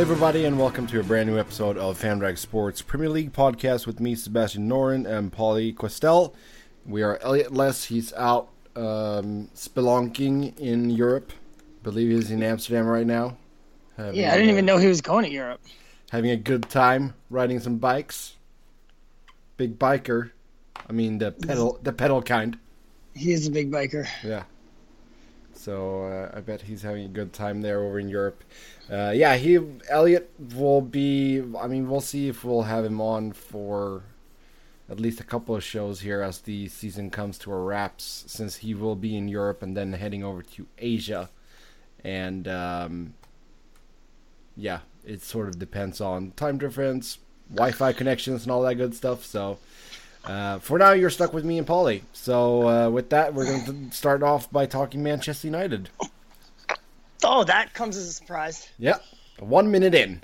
Hey everybody, and welcome to a brand new episode of FanRag Sports Premier League podcast with me, Sebastian Noren, and Pauly Questel. We are Elliot Less. He's out um, spelunking in Europe. I believe he's in Amsterdam right now. Having yeah, I didn't even know he was going to Europe. Having a good time riding some bikes. Big biker. I mean the pedal, the pedal kind. He is a big biker. Yeah. So uh, I bet he's having a good time there over in Europe. Uh, yeah, he Elliot will be. I mean, we'll see if we'll have him on for at least a couple of shows here as the season comes to a wraps, since he will be in Europe and then heading over to Asia, and um, yeah, it sort of depends on time difference, Wi-Fi connections, and all that good stuff. So uh, for now, you're stuck with me and Pauly. So uh, with that, we're going to start off by talking Manchester United. Oh, that comes as a surprise. Yep, one minute in,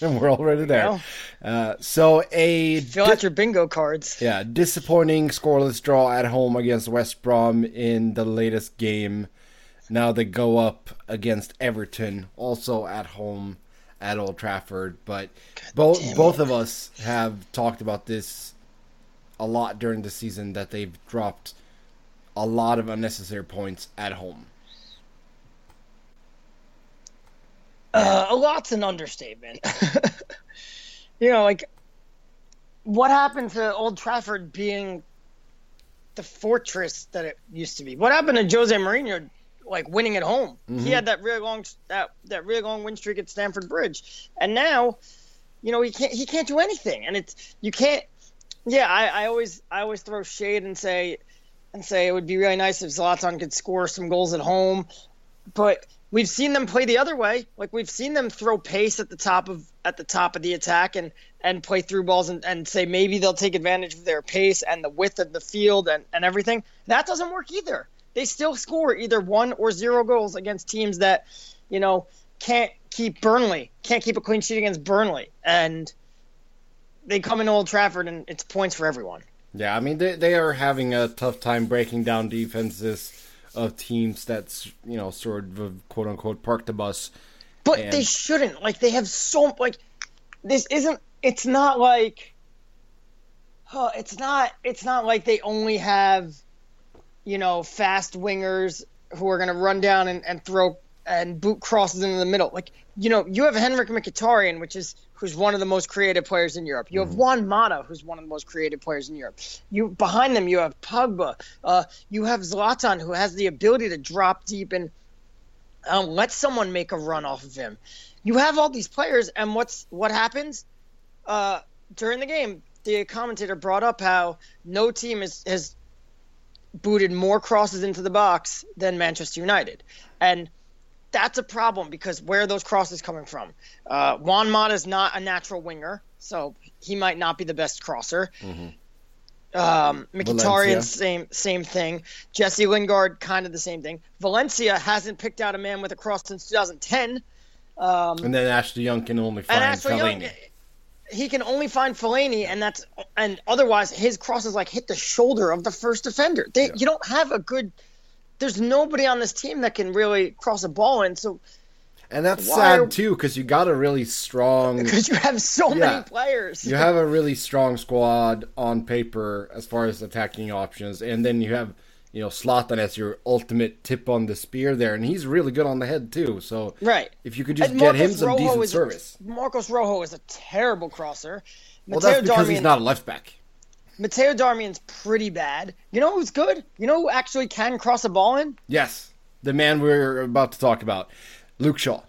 and we're already there. Uh, so a fill di- out your bingo cards. Yeah, disappointing scoreless draw at home against West Brom in the latest game. Now they go up against Everton, also at home at Old Trafford. But both both of us have talked about this a lot during the season that they've dropped a lot of unnecessary points at home. Uh, a lot's an understatement. you know, like what happened to Old Trafford being the fortress that it used to be? What happened to Jose Mourinho like winning at home? Mm-hmm. He had that really long that that really long win streak at Stamford Bridge, and now, you know, he can't he can't do anything, and it's you can't yeah, I, I always I always throw shade and say and say it would be really nice if Zlatan could score some goals at home, but we've seen them play the other way. Like we've seen them throw pace at the top of at the top of the attack and and play through balls and, and say maybe they'll take advantage of their pace and the width of the field and, and everything. That doesn't work either. They still score either one or zero goals against teams that, you know, can't keep Burnley, can't keep a clean sheet against Burnley. And they come in Old Trafford and it's points for everyone. Yeah, I mean they they are having a tough time breaking down defenses of teams that's you know sort of quote unquote park the bus. But and... they shouldn't. Like they have so like this isn't. It's not like. Uh, it's not. It's not like they only have, you know, fast wingers who are going to run down and, and throw and boot crosses into the middle. Like you know, you have Henrik Mkhitaryan, which is who's one of the most creative players in Europe. You have mm-hmm. Juan Mata, who's one of the most creative players in Europe. You behind them, you have Pogba. Uh, you have Zlatan, who has the ability to drop deep and um, let someone make a run off of him. You have all these players, and what's what happens uh, during the game? The commentator brought up how no team has, has booted more crosses into the box than Manchester United, and that's a problem because where are those crosses coming from? Uh, Juan Mata is not a natural winger, so he might not be the best crosser. Mm-hmm. Um, Mkhitaryan, same same thing. Jesse Lingard, kind of the same thing. Valencia hasn't picked out a man with a cross since 2010. Um, and then Ashley Young can only find Fellaini. Young, he can only find Fellaini, and that's and otherwise his crosses like hit the shoulder of the first defender. They, yeah. You don't have a good there's nobody on this team that can really cross a ball in. So, and that's sad are, too because you got a really strong because you have so yeah, many players. you have a really strong squad on paper as far as attacking options, and then you have you know Zlatan as your ultimate tip on the spear there, and he's really good on the head too. So right, if you could just get him some Rojo decent service. Marcos Rojo is a terrible crosser. Well, Matteo that's because Darmian, he's not a left back. Matteo Darmian's pretty bad. You know who's good? You know who actually can cross a ball in? Yes, the man we're about to talk about, Luke Shaw.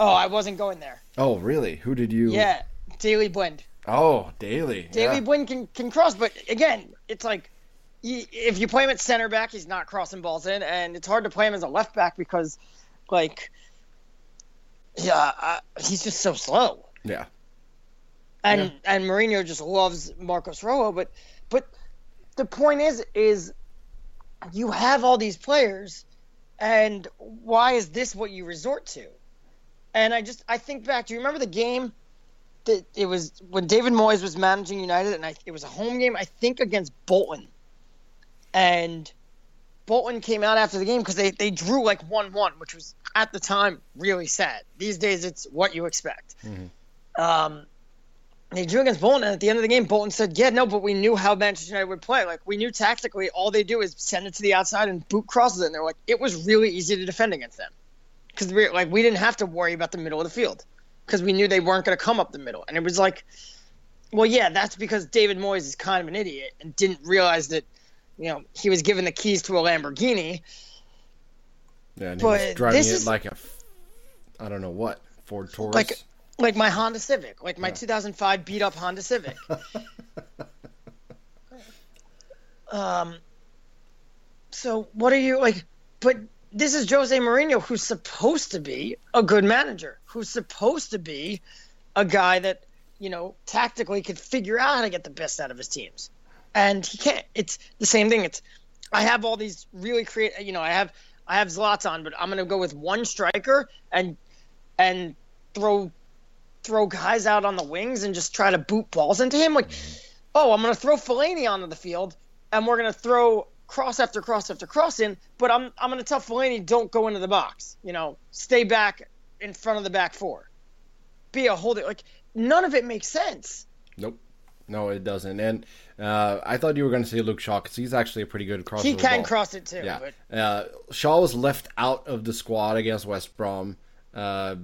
Oh, I wasn't going there. Oh, really? Who did you? Yeah, Daley Blind. Oh, Daley. Daley yeah. Blind can can cross, but again, it's like if you play him at center back, he's not crossing balls in, and it's hard to play him as a left back because, like, yeah, uh, he's just so slow. Yeah and yeah. and Mourinho just loves Marcos Rojo. But but the point is is you have all these players, and why is this what you resort to? And I just I think back. Do you remember the game? That it was when David Moyes was managing United, and I, it was a home game. I think against Bolton, and Bolton came out after the game because they, they drew like 1 1, which was at the time really sad. These days, it's what you expect. Mm-hmm. Um, they drew against Bolton, and at the end of the game, Bolton said, Yeah, no, but we knew how Manchester United would play. Like, we knew tactically all they do is send it to the outside and boot crosses it. And they're like, It was really easy to defend against them. Because we, like, we didn't have to worry about the middle of the field because we knew they weren't going to come up the middle. And it was like, well, yeah, that's because David Moyes is kind of an idiot and didn't realize that, you know, he was given the keys to a Lamborghini. Yeah, and he but was driving it is, like a, I don't know what, Ford Taurus. Like, like my Honda Civic, like my yeah. 2005 beat up Honda Civic. um, so what are you like? But this is Jose Mourinho, who's supposed to be a good manager, who's supposed to be a guy that you know tactically could figure out how to get the best out of his teams, and he can't. It's the same thing. It's I have all these really creative. You know, I have I have Zlatan, but I'm going to go with one striker and and throw throw guys out on the wings and just try to boot balls into him. Like, oh, I'm going to throw Fellaini onto the field, and we're going to throw cross after cross after cross in. But I'm I'm going to tell Fellaini don't go into the box. You know, stay back in front of the back four. Be a holder. Like none of it makes sense. Nope. No, it doesn't. And uh, I thought you were going to say Luke Shaw because he's actually a pretty good crosser. He can cross it too. Yeah. But... Uh, Shaw was left out of the squad against West Brom. Uh,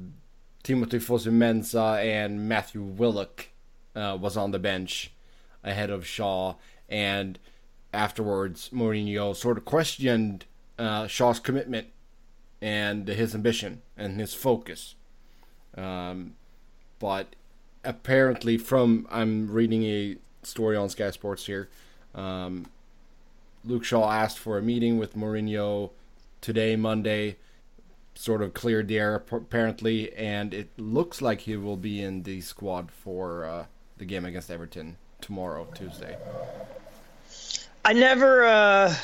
Timothy Fosu-Mensah and Matthew Willock uh, was on the bench ahead of Shaw, and afterwards Mourinho sort of questioned uh, Shaw's commitment and his ambition and his focus. Um, but apparently, from I'm reading a story on Sky Sports here, um, Luke Shaw asked for a meeting with Mourinho today, Monday sort of cleared the air apparently, and it looks like he will be in the squad for uh, the game against Everton tomorrow, Tuesday. I never, uh,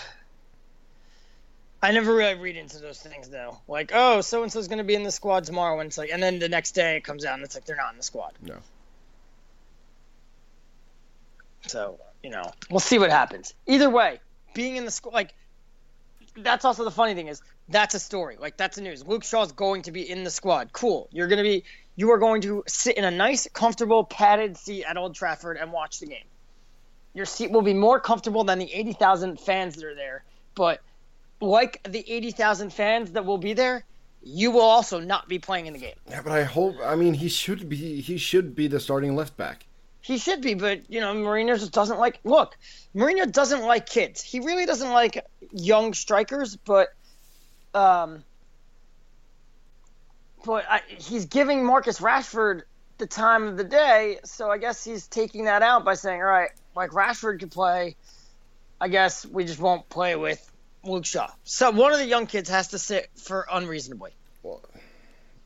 I never really read into those things though. Like, oh, so and so's going to be in the squad tomorrow, and it's like, and then the next day it comes out and it's like they're not in the squad. No. So you know, we'll see what happens. Either way, being in the squad, like, that's also the funny thing is that's a story. Like that's the news. Luke Shaw's going to be in the squad. Cool. You're going to be you are going to sit in a nice, comfortable, padded seat at Old Trafford and watch the game. Your seat will be more comfortable than the 80,000 fans that are there, but like the 80,000 fans that will be there, you will also not be playing in the game. Yeah, but I hope I mean he should be he should be the starting left back. He should be, but you know, Mourinho just doesn't like look, Mourinho doesn't like kids. He really doesn't like young strikers, but um, but I, he's giving Marcus Rashford the time of the day, so I guess he's taking that out by saying, all right, like Rashford could play. I guess we just won't play with Luke Shaw. So one of the young kids has to sit for unreasonably. Well,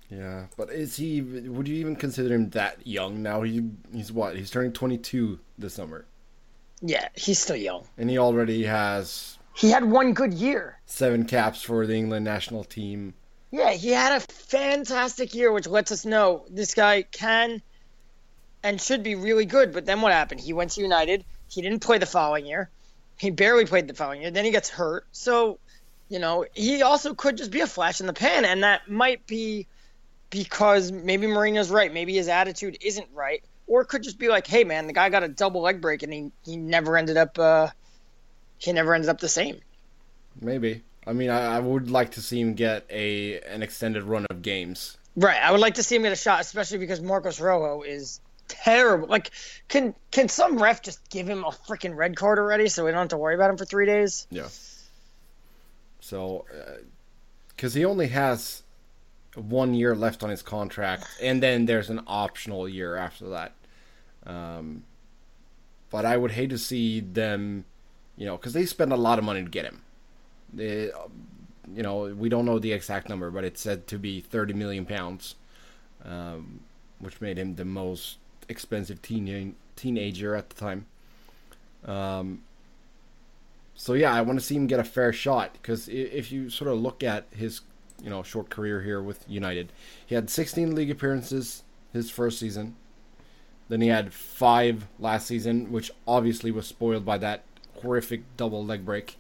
yeah, but is he? Would you even consider him that young now? He he's what? He's turning twenty two this summer. Yeah, he's still young, and he already has he had one good year. Seven caps for the England national team. Yeah, he had a fantastic year, which lets us know this guy can and should be really good. But then what happened? He went to United. He didn't play the following year. He barely played the following year. Then he gets hurt. So, you know, he also could just be a flash in the pan, and that might be because maybe Mourinho's right. Maybe his attitude isn't right, or it could just be like, hey, man, the guy got a double leg break and he he never ended up uh, he never ends up the same. Maybe. I mean, I, I, would like to see him get a an extended run of games. Right. I would like to see him get a shot, especially because Marcos Rojo is terrible. Like, can can some ref just give him a freaking red card already, so we don't have to worry about him for three days? Yeah. So, because uh, he only has one year left on his contract, and then there's an optional year after that. Um, but I would hate to see them you know, because they spend a lot of money to get him. They, you know, we don't know the exact number, but it's said to be 30 million pounds, um, which made him the most expensive teen- teenager at the time. Um, so yeah, I want to see him get a fair shot because if you sort of look at his, you know, short career here with United, he had 16 league appearances his first season. Then he had five last season, which obviously was spoiled by that horrific double leg break.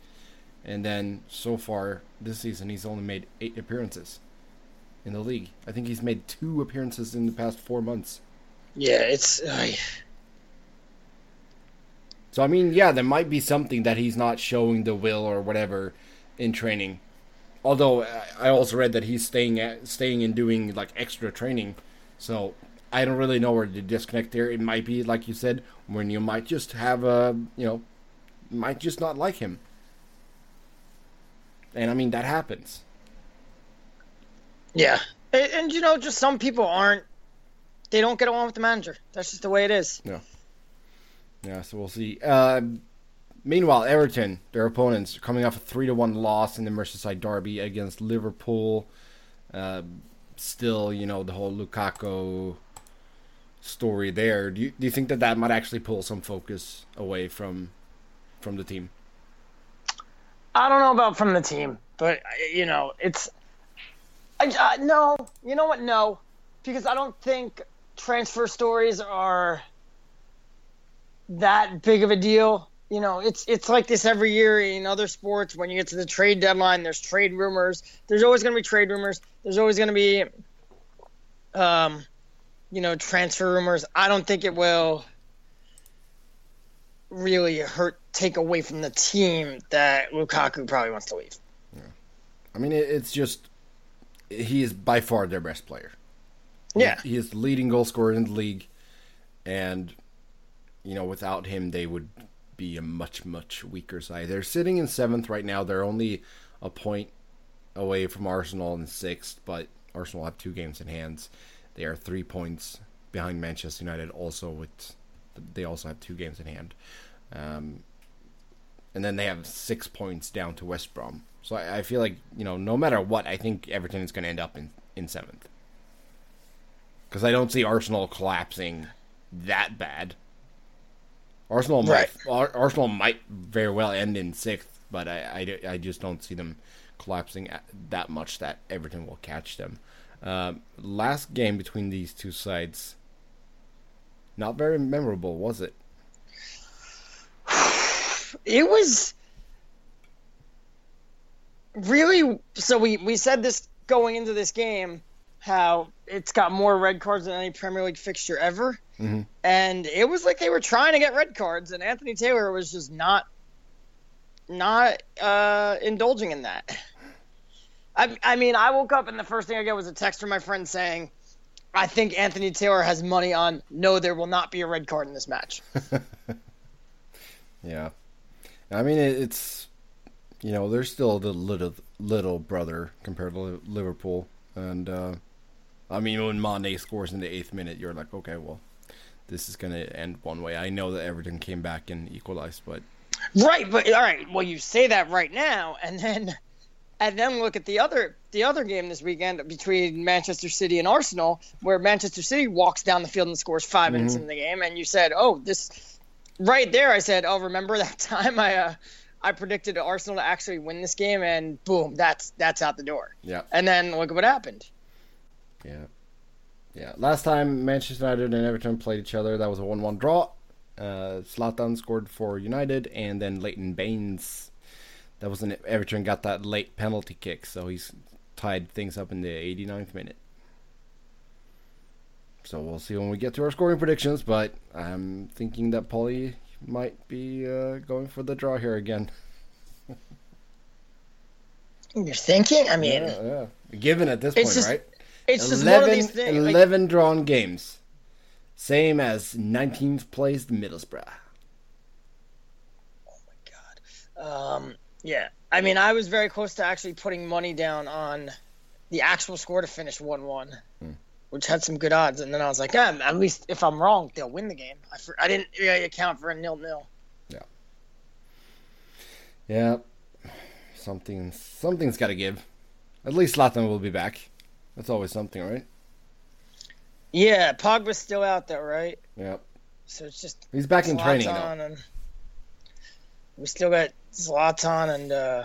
And then so far this season, he's only made eight appearances in the league. I think he's made two appearances in the past four months. Yeah, it's. Uh, So I mean, yeah, there might be something that he's not showing the will or whatever in training. Although I- also read that he's staying at staying and doing like extra training. So I don't really know where to disconnect there. It might be like you said, when you might just have a you know, might just not like him. And I mean that happens. yeah, and, and you know, just some people aren't. They don't get along with the manager. That's just the way it is. Yeah, Yeah, so we'll see. Uh, meanwhile, Everton, their opponents, coming off a three to one loss in the Merseyside derby against Liverpool. Uh, still, you know, the whole Lukaku story there. Do you do you think that that might actually pull some focus away from from the team? I don't know about from the team, but you know, it's. I, no, you know what? No, because I don't think transfer stories are that big of a deal. You know, it's it's like this every year in other sports. When you get to the trade deadline, there's trade rumors. There's always going to be trade rumors. There's always going to be, um, you know, transfer rumors. I don't think it will really hurt take away from the team that Lukaku probably wants to leave. Yeah. I mean, it, it's just he is by far their best player. Yeah. he is the leading goal scorer in the league, and you know without him they would be a much much weaker side. They're sitting in seventh right now. They're only a point away from Arsenal in sixth, but Arsenal have two games in hands. They are three points behind Manchester United. Also with they also have two games in hand, um, and then they have six points down to West Brom. So I, I feel like you know no matter what, I think Everton is going to end up in in seventh because I don't see Arsenal collapsing that bad. Arsenal might Ar- Arsenal might very well end in sixth, but I, I, I just don't see them collapsing that much that Everton will catch them. Um, last game between these two sides, not very memorable, was it? It was really so we we said this going into this game how it's got more red cards than any Premier League fixture ever. Mhm. And it was like they were trying to get red cards and Anthony Taylor was just not not uh, indulging in that. I, I mean, I woke up and the first thing I got was a text from my friend saying, I think Anthony Taylor has money on no, there will not be a red card in this match. Yeah, I mean it, it's you know they're still the little little brother compared to Liverpool, and uh, I mean when Mane scores in the eighth minute, you're like, okay, well, this is gonna end one way. I know that Everton came back and equalized, but Right, but all right. Well, you say that right now, and then and then look at the other the other game this weekend between Manchester City and Arsenal, where Manchester City walks down the field and scores 5 minutes in the game, and you said, "Oh, this." Right there, I said, "Oh, remember that time I uh, I predicted Arsenal to actually win this game, and boom, that's that's out the door." yeah, And then look at what happened. yeah, yeah. Last time Manchester United and Everton played each other, that was a one-one draw. Uh, Zlatan scored for United, and then Leighton Baines. That was an Everton got that late penalty kick, so he's tied things up in the 89th minute. So we'll see when we get to our scoring predictions, but I'm thinking that Pauly might be uh, going for the draw here again. You're thinking? I mean, Yeah, yeah. Given at this point, just- right? it's just one of 11, these things. like- drawn games. Same as 19th placed Middlesbrough. Oh my god. Um, yeah, I mean, I was very close to actually putting money down on the actual score to finish one-one, hmm. which had some good odds. And then I was like, at least if I'm wrong, they'll win the game. I, I didn't really account for a nil-nil. Yeah. Yeah. Something something's got to give. At least Zlatan will be back. That's always something, right? Yeah, Pogba's still out there, right? Yeah. So it's just He's back in training though. And we still got Zlatan and uh,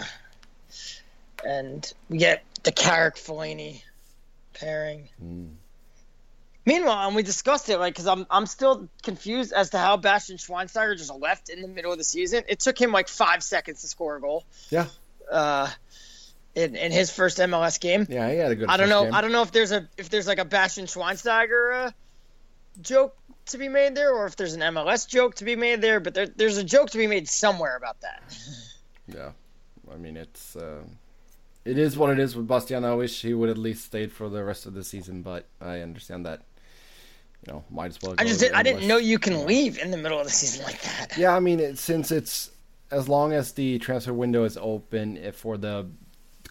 and we get the Carrick Fellaini pairing. Mm. Meanwhile, and we discussed it, like, because I'm I'm still confused as to how Bastian Schweinsteiger just left in the middle of the season. It took him like five seconds to score a goal. Yeah. uh, in, in his first MLS game. Yeah, he had a good. I don't know. game. I don't know if there's a if there's like a Bastian Schweinsteiger uh, joke to be made there, or if there's an MLS joke to be made there. But there, there's a joke to be made somewhere about that. Yeah, I mean it's uh, it is what it is with Bastian. I wish he would at least stayed for the rest of the season, but I understand that. You know, might as well. I just did, I didn't know you can leave in the middle of the season like that. Yeah, I mean, it, since it's as long as the transfer window is open if for the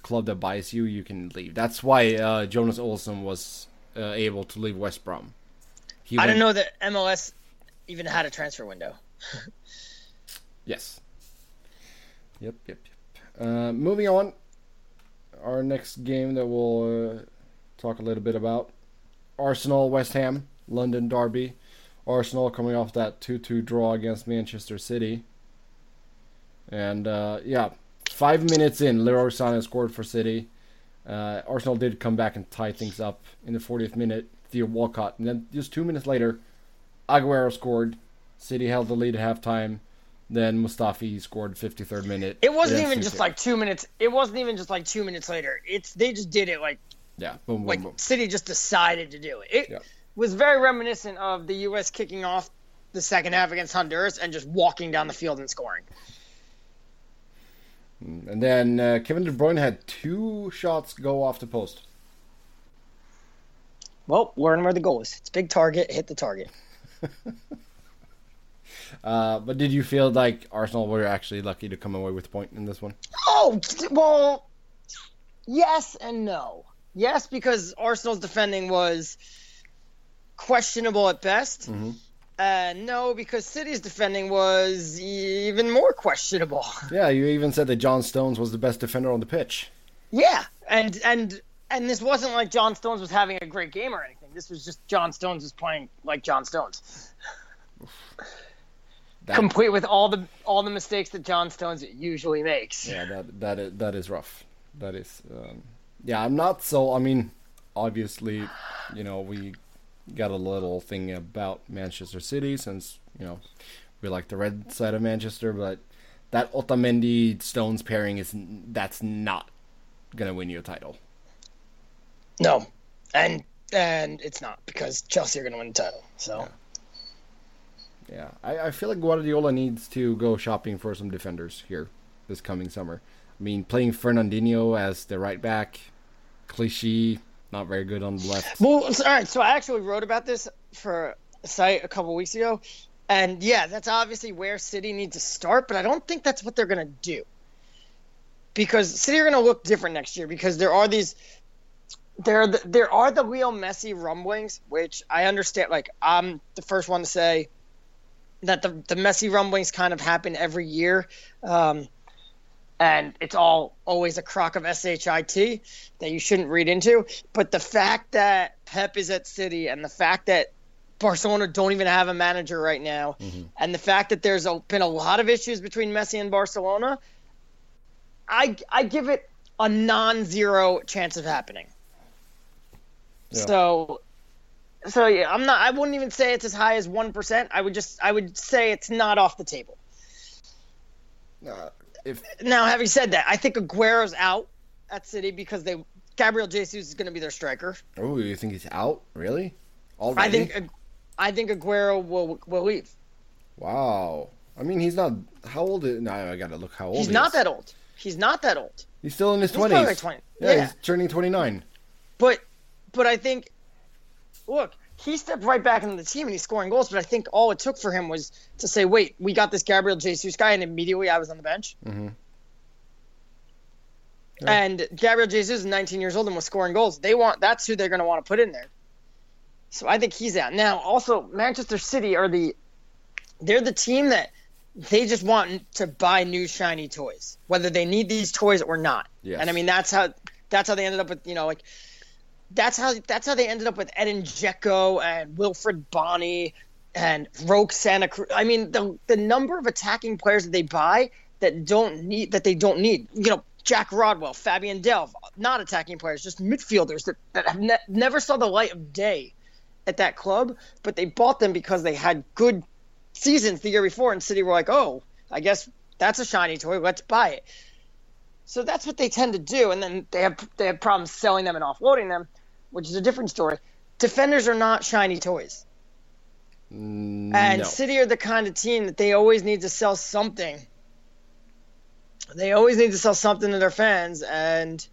club that buys you, you can leave. That's why uh, Jonas Olsson was uh, able to leave West Brom. He I went- didn't know that MLS even had a transfer window. Yes. Yep, yep, yep. Uh, moving on, our next game that we'll uh, talk a little bit about: Arsenal, West Ham, London derby. Arsenal coming off that two-two draw against Manchester City. And uh, yeah, five minutes in, Leroy Sané scored for City. Uh, Arsenal did come back and tie things up in the 40th minute. Theo Walcott, and then just two minutes later, Aguero scored. City held the lead at halftime. Then Mustafi scored 53rd minute. It wasn't even just like two minutes. It wasn't even just like two minutes later. It's they just did it like yeah, boom, boom, like boom. City just decided to do it. It Yeah. was very reminiscent of the U.S. kicking off the second half against Honduras and just walking down the field and scoring. And then uh, Kevin De Bruyne had two shots go off the post. Well, learn where the goal is. It's big target, hit the target. Uh, but did you feel like Arsenal were actually lucky to come away with a point in this one? Oh well, yes and no. Yes, because Arsenal's defending was questionable at best. Mhm. And no, because City's defending was even more questionable. Yeah, you even said that John Stones was the best defender on the pitch. Yeah, and and and this wasn't like John Stones was having a great game or anything. This was just John Stones was playing like John Stones, That, complete with all the all the mistakes that John Stones usually makes. yeah, that that is, that is rough. That is, um, yeah. I'm not so. I mean, obviously, you know, we got a little thing about Manchester City since you know we like the red side of Manchester, but that Otamendi Stones pairing is that's not gonna win you a title. No, and and it's not because Chelsea are going to win the title. So Yeah, I, I feel like Guardiola needs to go shopping for some defenders here this coming summer. I mean, playing Fernandinho as the right back, Clichy, not very good on the left. well, all right. So I actually wrote about this for a site a couple weeks ago, and yeah, that's obviously where City needs to start. But I don't think that's what they're going to do because City are going to look different next year because there are these. There, are the, there are the real Messi rumblings, which I understand. Like I'm the first one to say that the the Messi rumblings kind of happen every year, um, and it's all always a crock of shit that you shouldn't read into. But the fact that Pep is at City and the fact that Barcelona don't even have a manager right now, and the fact that there's a, been a lot of issues between Messi and Barcelona, I I give it a non-zero chance of happening. Yeah. So, so yeah, I'm not. I wouldn't even say it's as high as one percent. I would just I would say it's not off the table. Uh, if Now, having said that, I think Aguero's out at City because they Gabriel Jesus is going to be their striker. oh, you think he's out? Really? Already? I think I think Aguero will will leave. Wow. I mean, he's not. How old is? No, I gotta look how old. He's he not is. that old. He's not that old. He's still in his twenties. like Yeah, Yeah. he's turning twenty nine. But but I think look, he stepped right back into the team and he's scoring goals. But I think all it took for him was to say, "Wait, we got this Gabriel Jesus guy," and immediately I was on the bench. Mm-hmm. And Gabriel Jesus is 19 years old and was scoring goals. They want that's who they're going to want to put in there. So I think he's out. Now, also Manchester City are the they're the team that they just want to buy new shiny toys, whether they need these toys or not. Yes. And I mean that's how that's how they ended up with you know like that's how that's how they ended up with Edin Dzeko and Wilfried Bony and Roque Santa Cruz. I mean the the number of attacking players that they buy that don't need that they don't need. You know Jack Rodwell, Fabian Delph, not attacking players, just midfielders that, that have ne- never saw the light of day at that club, but they bought them because they had good seasons the year before, and City were like, oh, I guess that's a shiny toy, let's buy it. So that's what they tend to do, and then they have they have problems selling them and offloading them, which is a different story. Defenders are not shiny toys, Mm, and. City are the kind of team that they always need to sell something. They always need to sell something to their fans, and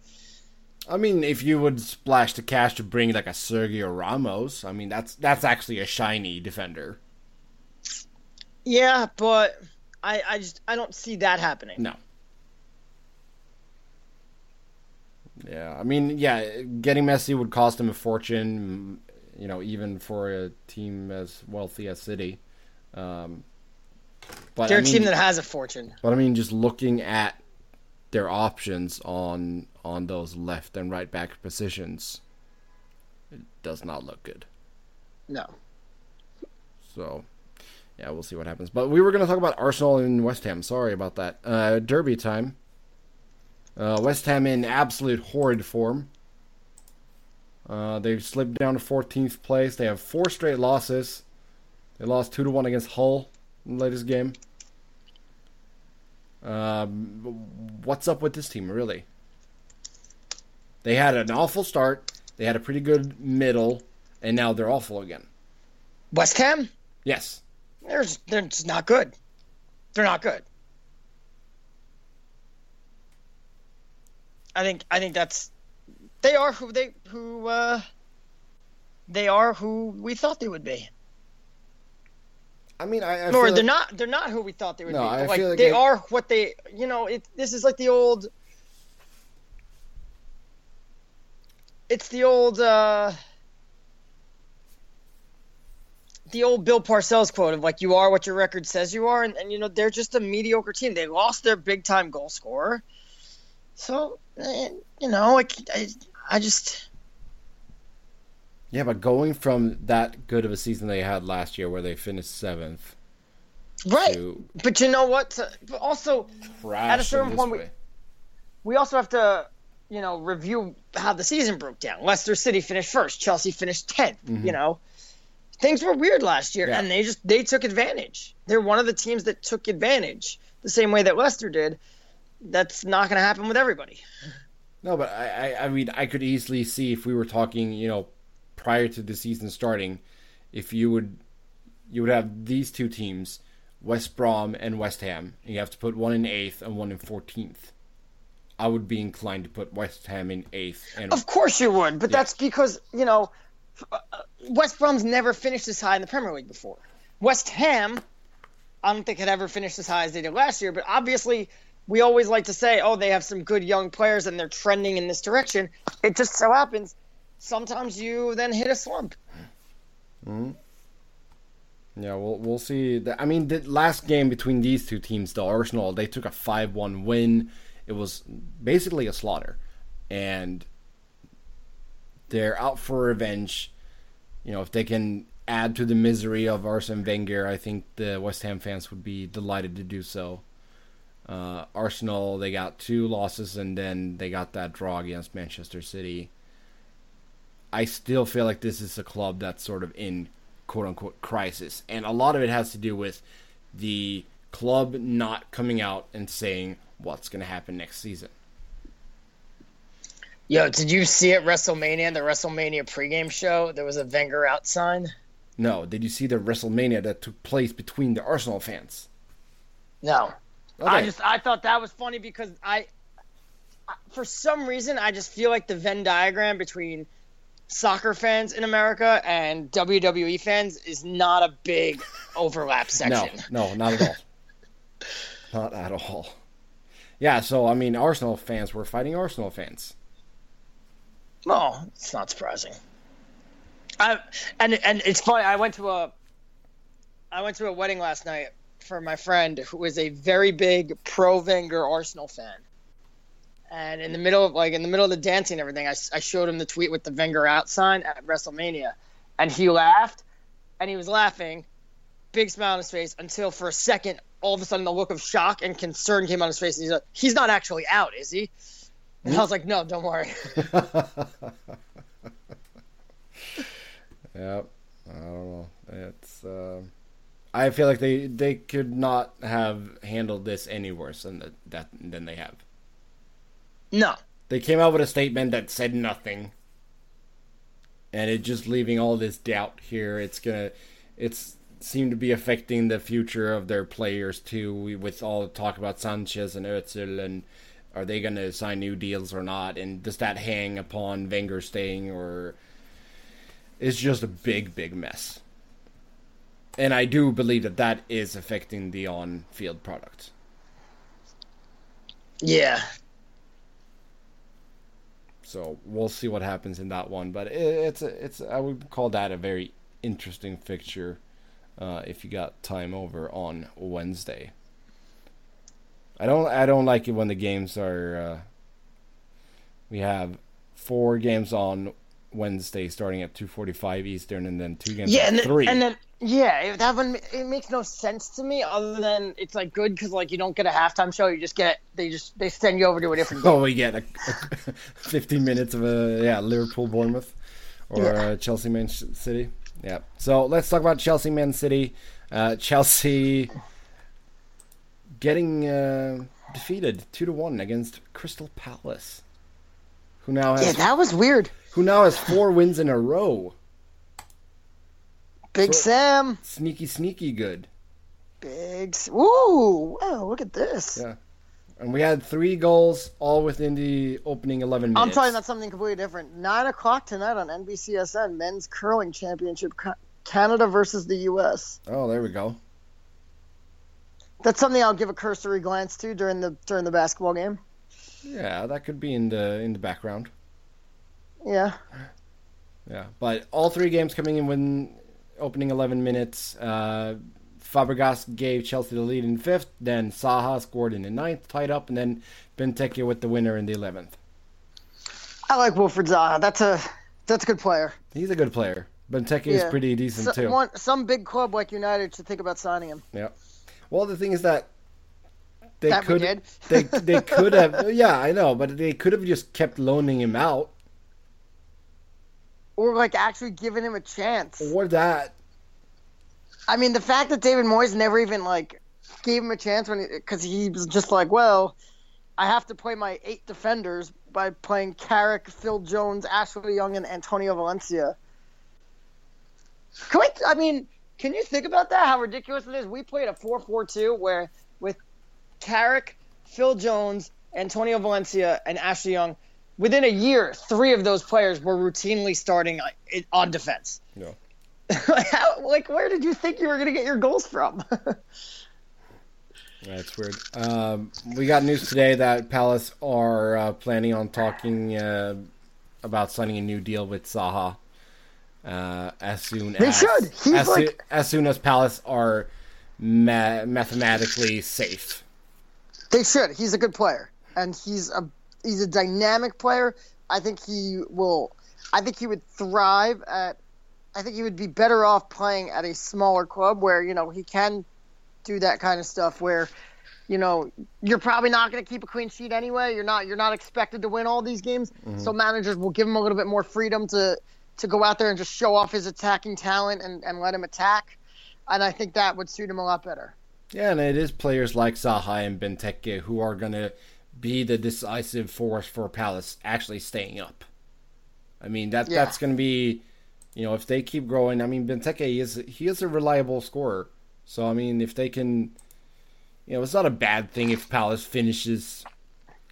I mean, if you would splash the cash to bring like a Sergio Ramos, I mean that's that's actually a shiny defender. yeah, but I I just I don't see that happening. No. Yeah, I mean, yeah, getting Messi would cost him a fortune. You know, even for a team as wealthy as City. Um, but They're I a mean, team that has a fortune. But I mean, just looking at their options on on those left and right back positions, it does not look good. No. So, yeah, we'll see what happens. But we were going to talk about Arsenal and West Ham. Sorry about that. Uh, derby time. Uh, West Ham in absolute horrid form. Uh, they've slipped down to 14th place. They have four straight losses. They lost two to one against Hull in the latest game. Um, what's up with this team, really? They had an awful start. They had a pretty good middle, and now they're awful again. West Ham, Yes. they're they're just not good. They're not good. I think I think that's they are who they who uh they are who we thought they would be. I mean, I, I or they're like- not they're not who we thought they would No, be. I like, feel like they they- are what they you know, it this is like the old it's the old uh the old Bill Parcells quote of like you are what your record says you are and, and you know they're just a mediocre team. They lost their big time goal scorer. So you know, like I, I just Yeah, but going from that good of a season they had last year, where they finished seventh, right. to But you know what? But also At a certain point, we- way. we also have to, you know, review how the season broke down. Leicester City finished first, Chelsea finished 10th, You mm-hmm. know, things were weird last year, Yeah. and they just they took advantage. They're one of the teams that took advantage the same way that Leicester did. That's not going to happen with everybody. No, but I, I, I mean, I could easily see if we were talking, you know, prior to the season starting, if you would, you would have these two teams, West Brom and West Ham. And you have to put one in eighth and one in fourteenth. I would be inclined to put West Ham in eighth and Of course you would, but Yeah. that's because you know uh, West Brom's never finished this high in the Premier League before. West Ham, I don't think had ever finished as high as they did last year, but obviously we always like to say, oh, they have some good young players and they're trending in this direction. It just so happens sometimes you then hit a slump. hmm Yeah, we'll we'll see. The- I mean, the last game between these two teams, the Arsenal, they took a five-one win. It was basically a slaughter, and they're out for revenge. You know, if they can add to the misery of Arsene Wenger, I think the West Ham fans would be delighted to do so. Uh, Arsenal, they got two losses, and then they got that draw against Manchester City. I still feel like this is a club that's sort of in quote unquote crisis. And a lot of it has to do with the club not coming out and saying what's going to happen next season. Yo, did you see at WrestleMania, the WrestleMania pregame show, there was a Wenger out sign? No, did you see the WrestleMania that took place between the Arsenal fans? No. I just I thought that was funny because I, I- for some reason I just feel like the Venn diagram between soccer fans in America and WWE fans is not a big overlap no, section. no, no, not at all. not at all. Yeah, so I mean, Arsenal fans were fighting Arsenal fans. Oh, it's not surprising. I and and it's funny. I went to a I went to a wedding last night for my friend who is a very big pro Wenger Arsenal fan. And in the middle of like in the middle of the dancing and everything, I, I showed him the tweet with the Wenger out sign at WrestleMania, and he laughed, and he was laughing, big smile on his face until for a second, all of a sudden the look of shock and concern came on his face. And he's like, "He's not actually out, is he?" And I was like, "No, don't worry." Yep. I don't know. It's. Uh, I feel like they they could not have handled this any worse than that, that than they have. No. They came out with a statement that said nothing. And it just leaving all this doubt here. It's gonna it's seemed to be affecting the future of their players too, with all the talk about Sanchez and Özil and are they going to sign new deals or not? And does that hang upon Wenger staying or it's just a big, big mess. And I do believe that that is affecting the on-field product. Yeah. So we'll see what happens in that one, but it's a, it's I would call that a very interesting fixture uh, if you got time over on Wednesday. I don't I don't like it when the games are. Uh, we have four games on Wednesday starting at two forty five Eastern, and then two games yeah, at and then, three. and then yeah, that one it makes no sense to me. Other than it's like good because like you don't get a halftime show, you just get they just they send you over to a different. Game. oh, we get a, a fifteen minutes of a yeah Liverpool Bournemouth or Yeah. uh, Chelsea Man City. Yeah. So let's talk about Chelsea Man City. Uh, Chelsea getting uh, defeated two to one against Crystal Palace, who now has Yeah, that was weird. who now has four wins in a row. Big So- Sam, Sneaky, sneaky good. big. Ooh, wow! Look at this. Yeah. And we had three goals, all within the opening 11 minutes. I'm talking about something completely different. Nine o'clock tonight on NBCSN, Men's Curling Championship, Canada versus the U.S. Oh, there we go. That's something I'll give a cursory glance to during the during the basketball game. Yeah, that could be in the in the background. Yeah, Yeah, but all three games coming in when opening 11 minutes. Uh, Fabregas gave Chelsea the lead in fifth. Then Zaha scored in the ninth, tied up, and then Benteke with the winner in the 11th. I like Wilfred Zaha. That's a that's a good player. He's a good player. Benteke is pretty decent So, too. one, some big club like United should think about signing him. Yeah. Well, the thing is that they That could they they could have yeah I know, but they could have just kept loaning him out Or like actually giving him a chance. or that. I mean, the fact that David Moyes never even like gave him a chance when because he, was just like, well, I have to play my eight defenders by playing Carrick, Phil Jones, Ashley Young, and Antonio Valencia. Can we, I mean, can you think about that? How ridiculous it is. We played a four-four-two where with Carrick, Phil Jones, Antonio Valencia, and Ashley Young. Within a year, three of those players were routinely starting on- defense. No. How, like, where did you think you were going to get your goals from? That's weird. Um, we got news today that Palace are uh, planning on talking uh, about signing a new deal with Zaha. Uh, as soon as They as should. He's as, like- as soon as Palace are ma- mathematically safe. they should. He's a good player, and he's a he's a dynamic player. I think he will. I think he would thrive at. I think he would be better off playing at a smaller club where you know he can do that kind of stuff. Where you know you're probably not going to keep a clean sheet anyway. You're not. You're not expected to win all these games. Mm-hmm. So managers will give him a little bit more freedom to to go out there and just show off his attacking talent and, and let him attack. And I think that would suit him a lot better. Yeah, and it is players like Zaha and Benteke who are going to be the decisive force for Palace actually staying up. I mean that Yeah. that's going to be, you know, if they keep growing. I mean Benteke is he is a reliable scorer. So I mean if they can, you know, it's not a bad thing if Palace finishes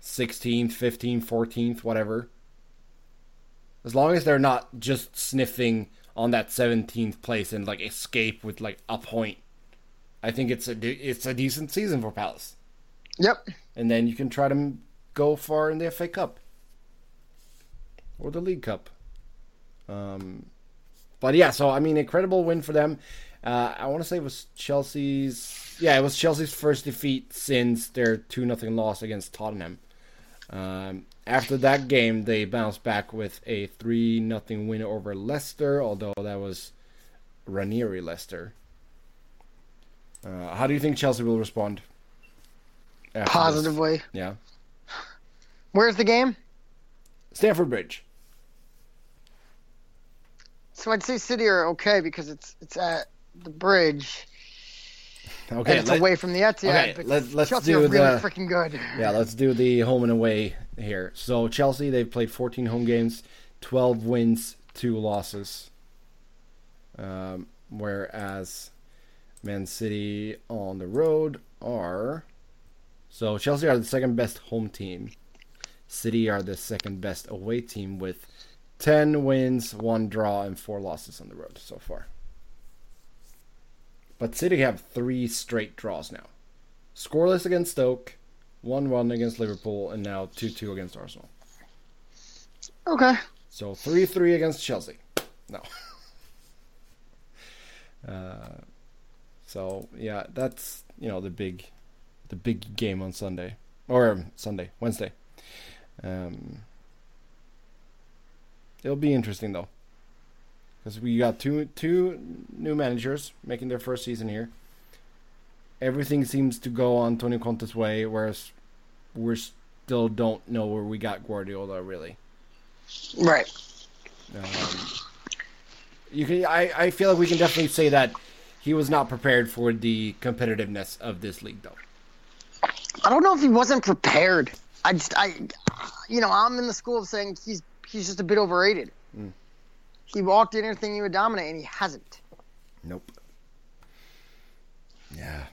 16th, 15th, 14th, whatever. As long as they're not just sniffing on that 17th place and like escape with like a point. I think it's a de- it's a decent season for Palace, Yep. and then you can try to go far in the FA Cup or the League Cup. Um, but yeah, so I mean, incredible win for them. Uh, I want to say it was Chelsea's. Yeah, it was Chelsea's first defeat since their two nothing loss against Tottenham. Um, after that game, they bounced back with a three nothing win over Leicester, although that was Ranieri Leicester. Uh, how do you think Chelsea will respond? After this? Positively. Yeah. Where's the game? Stamford Bridge. So I'd say City are okay because it's it's at the bridge Okay, and it's let- away from the Etihad. okay, but let- let's Chelsea do are really the- freaking good. yeah, let's do the home and away here. So Chelsea, they've played 14 home games, 12 wins, two losses. Um, whereas Man City on the road are so Chelsea are the second best home team. City are the second best away team with 10 wins, one draw, and four losses on the road so far. But City have three straight draws now. Scoreless against Stoke, 1 1 against Liverpool, and now 2 2 against Arsenal. Okay. So 3 3 against Chelsea. No. Uh, so yeah, that's you know the big, the big game on Sunday or Sunday, Wednesday. Um, it'll be interesting though, because we got two two new managers making their first season here. Everything seems to go Antonio Conte's way, whereas we still don't know where we got Guardiola really. Right. Um, you can, I, I feel like we can definitely say that he was not prepared for the competitiveness of this league, though. I don't know if he wasn't prepared. I just, I, you know, I'm in the school of saying he's he's just a bit overrated. Mm. He walked in here thinking he would dominate, and he hasn't. Nope. Yeah.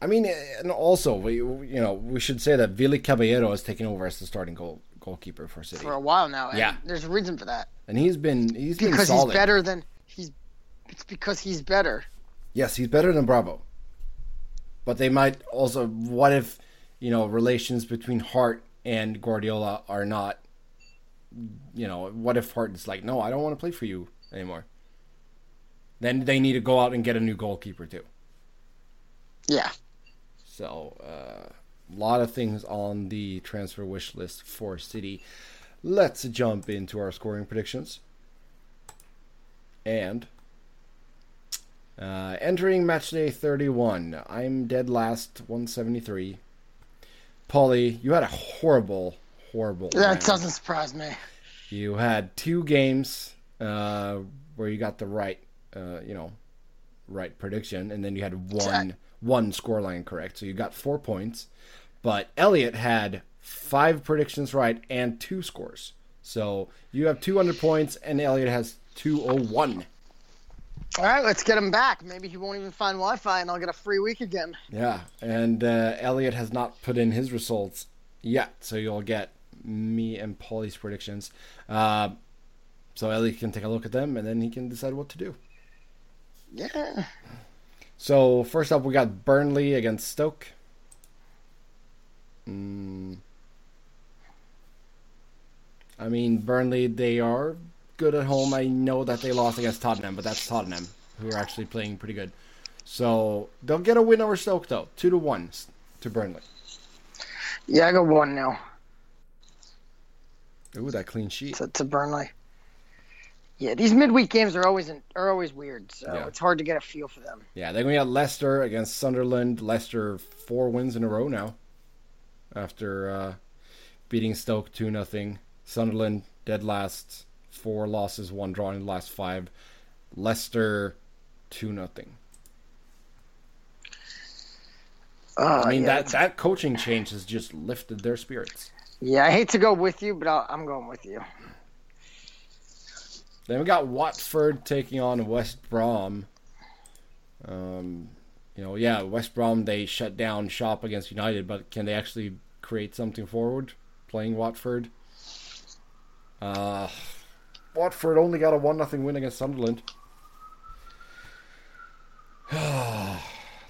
I mean, and also, we you know we should say that Willy Caballero has taken over as the starting goal goalkeeper for City for a while now. And Yeah. there's a reason for that. and he's been he's been Because solid. he's better than he's. It's because he's better. Yes, he's better than Bravo. But they might also. What if, you know, relations between Hart and Guardiola are not. You know, what if Hart is like, no, I don't want to play for you anymore. Then they need to go out and get a new goalkeeper too. Yeah. So, uh, a lot of things on the transfer wish list for City. Let's jump into our scoring predictions. And uh, entering matchday 31, I'm dead last, 173. Pauly, you had a horrible, horrible. That round. doesn't surprise me. You had two games uh, where you got the right, uh, you know, right prediction, and then you had one one scoreline correct. So you got four points. But Elliot had five predictions right and two scores. So you have 200 points, and Elliot has 201. All right, let's get him back. Maybe he won't even find Wi-Fi, and I'll get a free week again. Yeah, and uh, Elliot has not put in his results yet, so you'll get me and Pauly's predictions. Uh, so Elliot can take a look at them, and then he can decide what to do. Yeah. So first up, we got Burnley against Stoke. Mm. I mean, Burnley they are good at home. I know that they lost against Tottenham, but that's Tottenham who are actually playing pretty good. So they'll get a win over Stoke though, two to one to Burnley. Yeah, I got one now Ooh, that clean sheet. to, to Burnley. Yeah, these midweek games are always in, are always weird, so Yeah. it's hard to get a feel for them. Yeah, then we got Leicester against Sunderland. Leicester four wins in a row now, after uh, beating Stoke two nothing. Sunderland dead last, four losses, one draw in the last five. Leicester two nothing. Uh, I mean yeah, that that coaching change has just lifted their spirits. Yeah, I hate to go with you, but I'll, I'm going with you. Then we got Watford taking on West Brom. Um, you know, yeah, West Brom they shut down shop against United, but can they actually create something forward playing Watford? Uh, Watford only got a one nothing win against Sunderland. ah,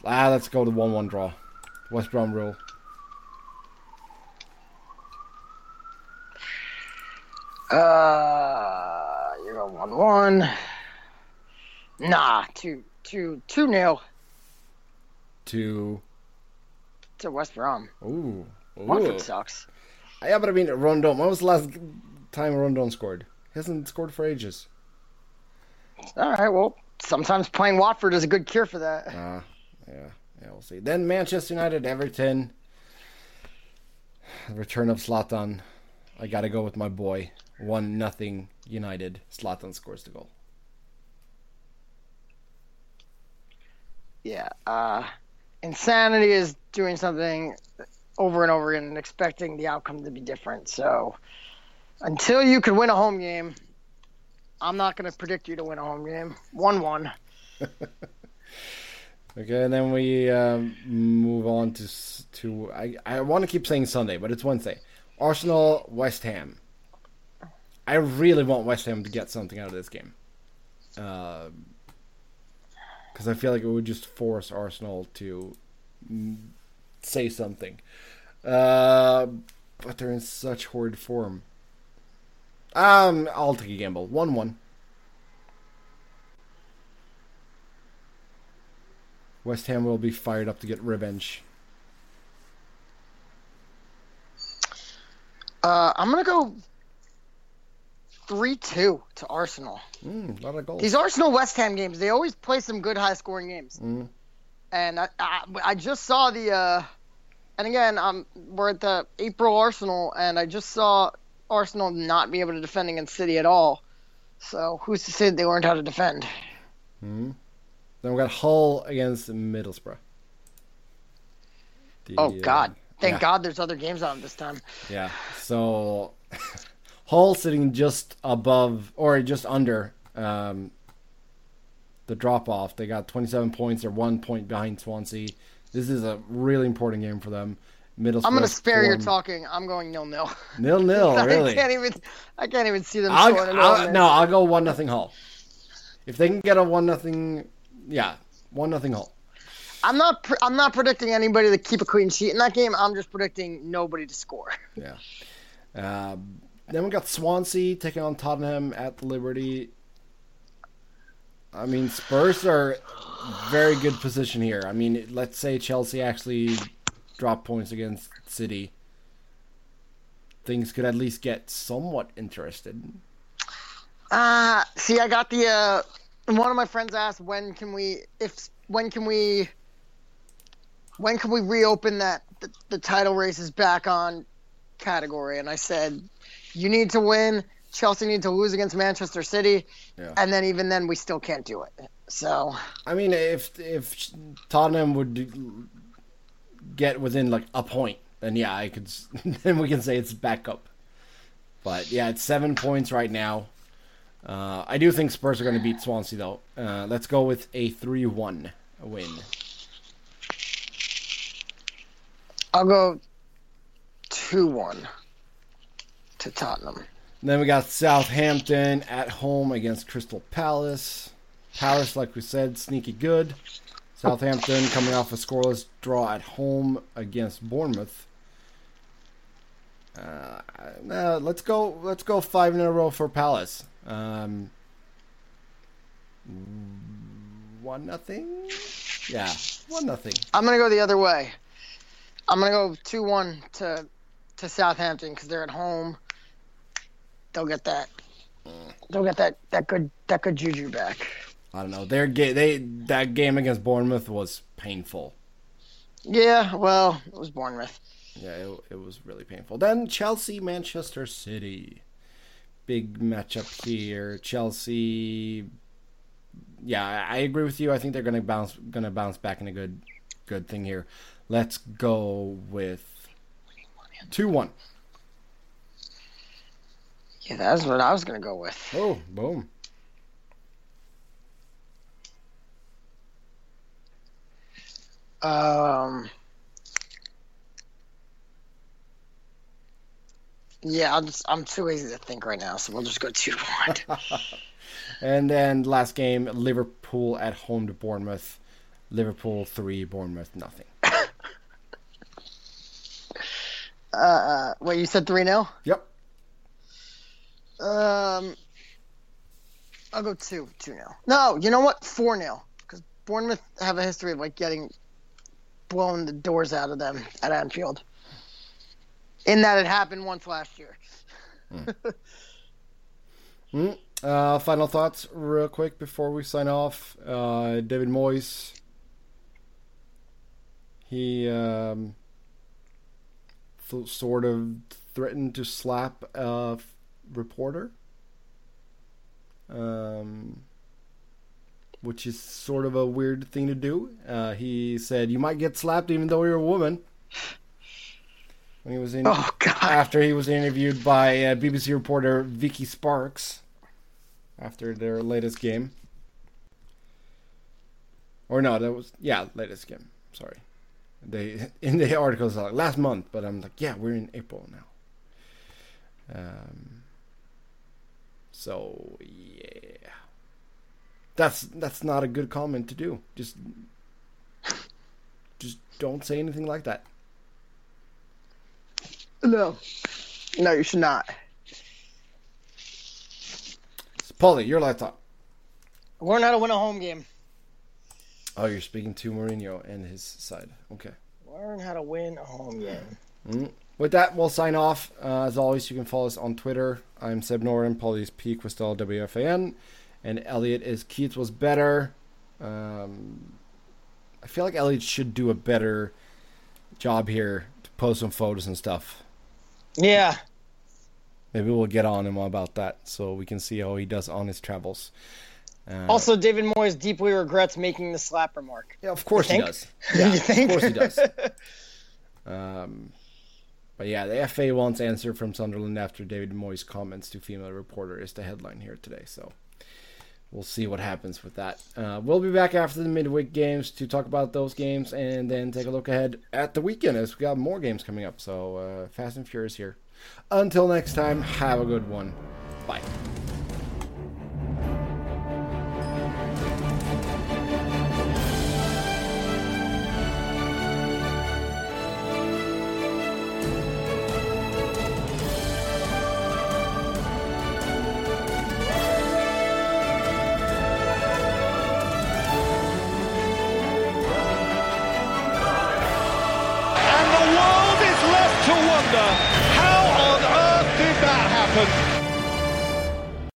let's go to one one draw. West Brom rule. Uh, you go one one. Nah, two two two nil To to West Brom. ooh, ooh. Watford sucks. Yeah, but I mean, Rondon. When was the last time Rondon scored? He hasn't scored for ages. All right, well, sometimes playing Watford is a good cure for that. Uh, yeah, yeah, we'll see. Then Manchester United, Everton. Return of Zlatan. I gotta go with my boy. One nothing United. Zlatan scores the goal. Yeah. Uh, Insanity is doing something over and over again and expecting the outcome to be different. So until you can win a home game, I'm not going to predict you to win a home game. 1 1. Okay, and then we um, move on to to I, I want to keep saying Sunday, but it's Wednesday. Arsenal West Ham. I really want West Ham to get something out of this game, because I feel like it would just force Arsenal to mm, say something. Uh, but they're in such horrid form. Um, I'll take a gamble. One-one. West Ham will be fired up to get revenge. Uh, I'm going to go 3 2 to Arsenal. Mm, a lot of goals. These Arsenal West Ham games, they always play some good high scoring games. Mm. And I, I, I just saw the, uh, and again, um, we're at the April Arsenal, and I just saw Arsenal not be able to defend against City at all. So who's to say they learned how to defend? Mm. Then we got Hull against Middlesbrough. The, Oh uh, God! Thank yeah. God there's other games on this time. Yeah. So Hull sitting just above or just under um, the drop off. They got 27 points. They're one point behind Swansea. This is a really important game for them. Middlesbrough. I'm gonna spare your talking. I'm going nil nil. Nil nil. Really? I can't even. I can't even see them I'll, I'll, no, I'll go one nothing Hull. If they can get a one nothing, yeah, one nothing Hull. I'm not. Pre- I'm not predicting anybody to keep a clean sheet in that game. I'm just predicting nobody to score. Yeah. Um, then we got Swansea taking on Tottenham at the Liberty. I mean, Spurs are very good position here. I mean, let's say Chelsea actually drop points against City. Things could at least get somewhat interested. Uh see, I got the. Uh, one of my friends asked when can we if when can we when can we reopen that the, the title race is back on category, and I said you need to win. Chelsea need to lose against Manchester City, Yeah. and then even then we still can't do it. So I mean, if if Tottenham would get within like a point, then yeah, I could. Then we can say it's back up. But yeah, it's seven points right now. Uh, I do think Spurs are going to beat Swansea though. Uh, let's go with a three-one win. I'll go two one to Tottenham. Then we got Southampton at home against Crystal Palace. Palace, like we said, sneaky good. Southampton coming off a scoreless draw at home against Bournemouth. Uh, uh, let's go. Let's go five in a row for Palace. Um, one nothing. Yeah, one nothing. I'm gonna go the other way. I'm gonna go two one to to Southampton because they're at home. They'll get that. They'll get that that good that good juju back. I don't know. Their ga- they that game against Bournemouth was painful. Yeah, well, it was Bournemouth. Yeah, it, it was really painful. Then Chelsea, Manchester City. Big matchup here. Chelsea. Yeah, I agree with you. I think they're gonna bounce gonna bounce back in a good good thing here. Let's go with two one. Yeah, that's what I was gonna go with. Oh, boom. Um. Yeah, I'm just I'm too lazy to think right now, so we'll just go two to one. And then last game, Liverpool at home to Bournemouth. Liverpool three, Bournemouth nothing. uh, uh, wait, you said three 0 Yep. Um, I'll go two, two nil. No, you know what? Four nil, because Bournemouth have a history of like getting blown the doors out of them at Anfield. In that it happened once last year. Uh, final thoughts, real quick, before we sign off. Uh, David Moyes. He um, sort of threatened to slap a f- reporter, um, which is sort of a weird thing to do. Uh, he said, "You might get slapped even though you're a woman." when he was in Oh God. after he was interviewed by uh, BBC reporter Vicky Sparks after their latest game. Or no, that was yeah, latest game. Sorry, they in the articles like last month, but I'm like, yeah, we're in April now. Um. So yeah, that's that's not a good comment to do. Just just don't say anything like that. No. No, you should not. Pauly, your laptop. Learn how to win a home game. Oh, you're speaking to Mourinho and his side. Okay. Learn how to win a home game. Mm. With that, we'll sign off. Uh, as always, you can follow us on Twitter. I'm Seb Noren, Pauly is P. Questel, WFAN, and Elliot is Keith was better. Um, I feel like Elliot should do a better job here to post some photos and stuff. Yeah. Maybe we'll get on him about that so we can see how he does on his travels. Uh, Also, David Moyes deeply regrets making the slap remark. yeah, of course he does. Yeah, You think? of course he does. Um, but yeah, the FA wants answer from Sunderland after David Moyes' comments to female reporter is the headline here today. So we'll see what happens with that. Uh, we'll be back after the midweek games to talk about those games and then take a look ahead at the weekend as we got more games coming up. So uh, Fast and Furious here. Until next time, have a good one. Bye.